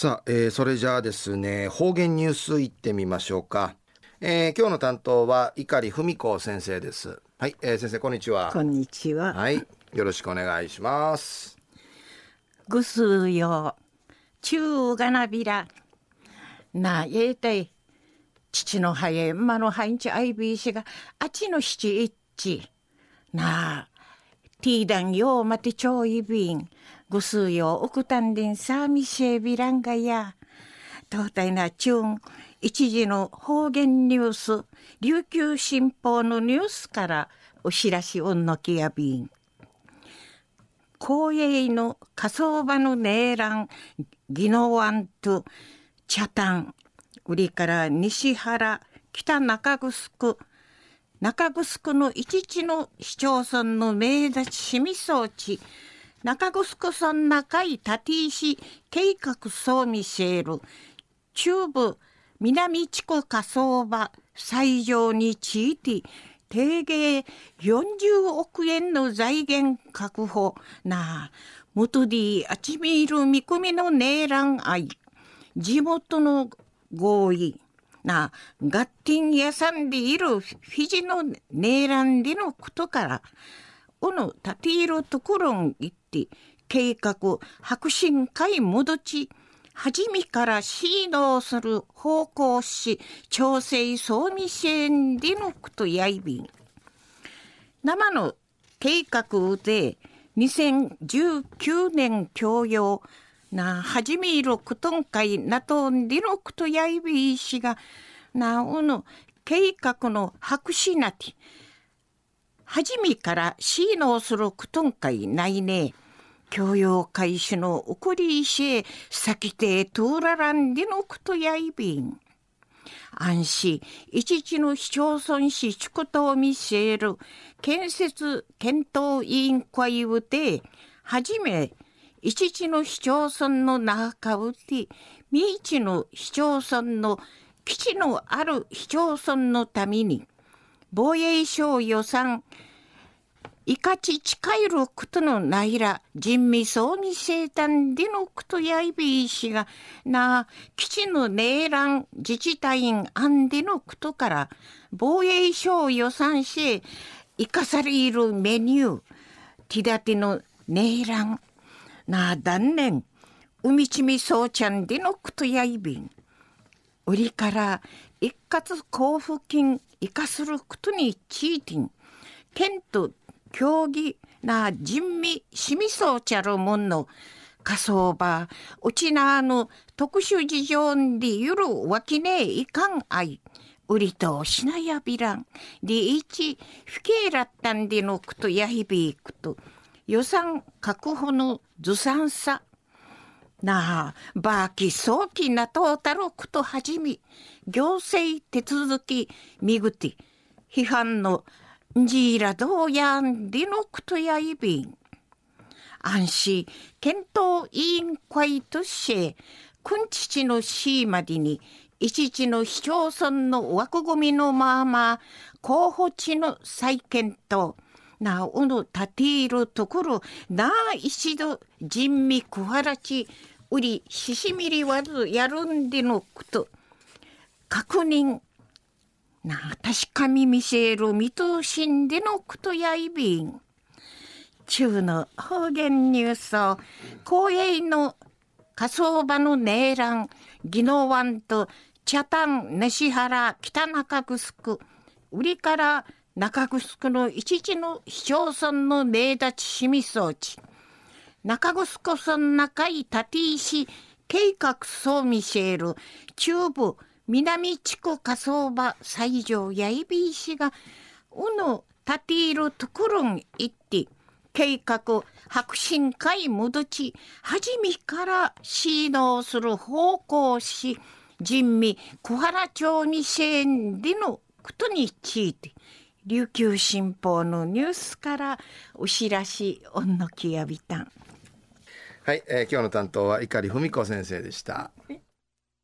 さあ、えー、それじゃあですね、方言ニュースいってみましょうか。えー、今日の担当は碇文子先生です。はい、えー、先生こんにちは。こんにちは。はい、よろしくお願いします。ぐすよ、中がなびら。なえたい。父の早い馬のハインチアイビー氏があちの七一。なあ、ティーダンヨーマテチョウイビン、グスヨウクタンデンサーミシェビランガヤ、東大タナチューン、一時の方言ニュース、琉球新報のニュースからお知らしをのきやびん。公営の火葬場のネーラン、ギノワント、チャタン、売りから西原、北中城、中城の一地の市町村の名立市民装置、中城村中井立石計画総ミシェール、中部南地区火葬場最上について、定芸40億円の財源確保。なあ、元であちみる見込みのネーラン愛、地元の合意、な、ガッティン屋さんでいるフィジのネーランでのことから、おの立ているところに行って、計画、白信会戻ち、はじめから指導する方向し、調整総味支援でのことやいびん。生の計画で2019年教養なはじめいるくとんかいなとんでのことやいびいしがなおの計画の白紙なてはじめから指導するくとんかいないね。教養開始の送り石へ先手通ららんでのことやいびん。安市一時の市町村市宿島見せる建設検討委員会をで、はじめ、一時の市町村の中うて、三市の市町村の基地のある市町村のために、防衛省予算いかち近いることのないら、人味総味生誕でのことやいびいしが、なあ、基地のネーラン自治体員案でのことから、防衛省予算し、生かされるメニュー、ティダテのネーラン、な、断念、海地味そうちゃんでのことやいびん。売りから一括交付金生かすることにチーティン、県と競技な人味しみそうちゃるもんの火葬場。うちなあの特殊事情でゆるわきねえいかんあい売りとしなやびらん。でいち不敬らったんでのくとやひびいくと。予算確保のずさんさなあ、バーキ早期なとうたることはじみ、行政手続きみぐて、批判のじいらどうやんりのくとやいびん。安心検討委員会として、くんちちのしまでに、一時の市町村の枠組みのまま、候補地の再検討、なおの立ているところ、なあ一度人味くわらち、うりししみりわずやるんでのこと、確認な確かみ見せる見通しんでのことやいびん。中の方言ニュースを、公営の火葬場のネーラン、宜野湾と茶炭、西原、北中城、売りから中城の一時の市町村の名立ち市民装置、中城村中井立石計画総ミシェール、中部南地区火葬場西条やいびいしが、うの立ているところに行って、計画白信会戻ち、はじめから指導する方向し、人味小原町にせんでのことについて、琉球新報のニュースからお知らしおんのきやびたん。はい、えー、今日の担当は碇文子先生でした。